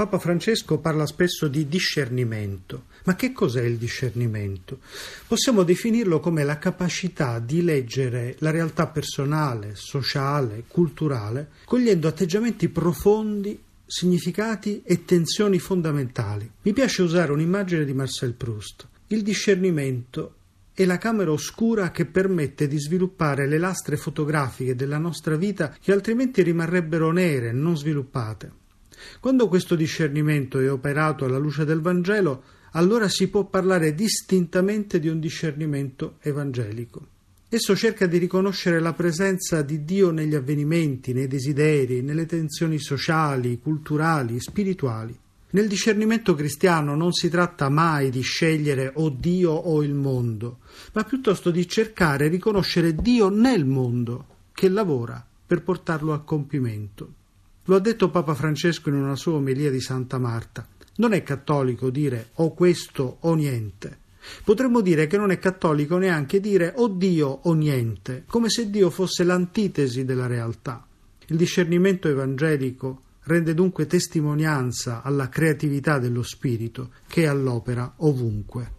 Papa Francesco parla spesso di discernimento. Ma che cos'è il discernimento? Possiamo definirlo come la capacità di leggere la realtà personale, sociale, culturale, cogliendo atteggiamenti profondi, significati e tensioni fondamentali. Mi piace usare un'immagine di Marcel Proust. Il discernimento è la camera oscura che permette di sviluppare le lastre fotografiche della nostra vita che altrimenti rimarrebbero nere, non sviluppate. Quando questo discernimento è operato alla luce del Vangelo, allora si può parlare distintamente di un discernimento evangelico. Esso cerca di riconoscere la presenza di Dio negli avvenimenti, nei desideri, nelle tensioni sociali, culturali, spirituali. Nel discernimento cristiano non si tratta mai di scegliere o Dio o il mondo, ma piuttosto di cercare e riconoscere Dio nel mondo, che lavora per portarlo a compimento. Lo ha detto Papa Francesco in una sua omelia di Santa Marta. Non è cattolico dire o questo o niente. Potremmo dire che non è cattolico neanche dire o Dio o niente, come se Dio fosse l'antitesi della realtà. Il discernimento evangelico rende dunque testimonianza alla creatività dello Spirito che è all'opera ovunque.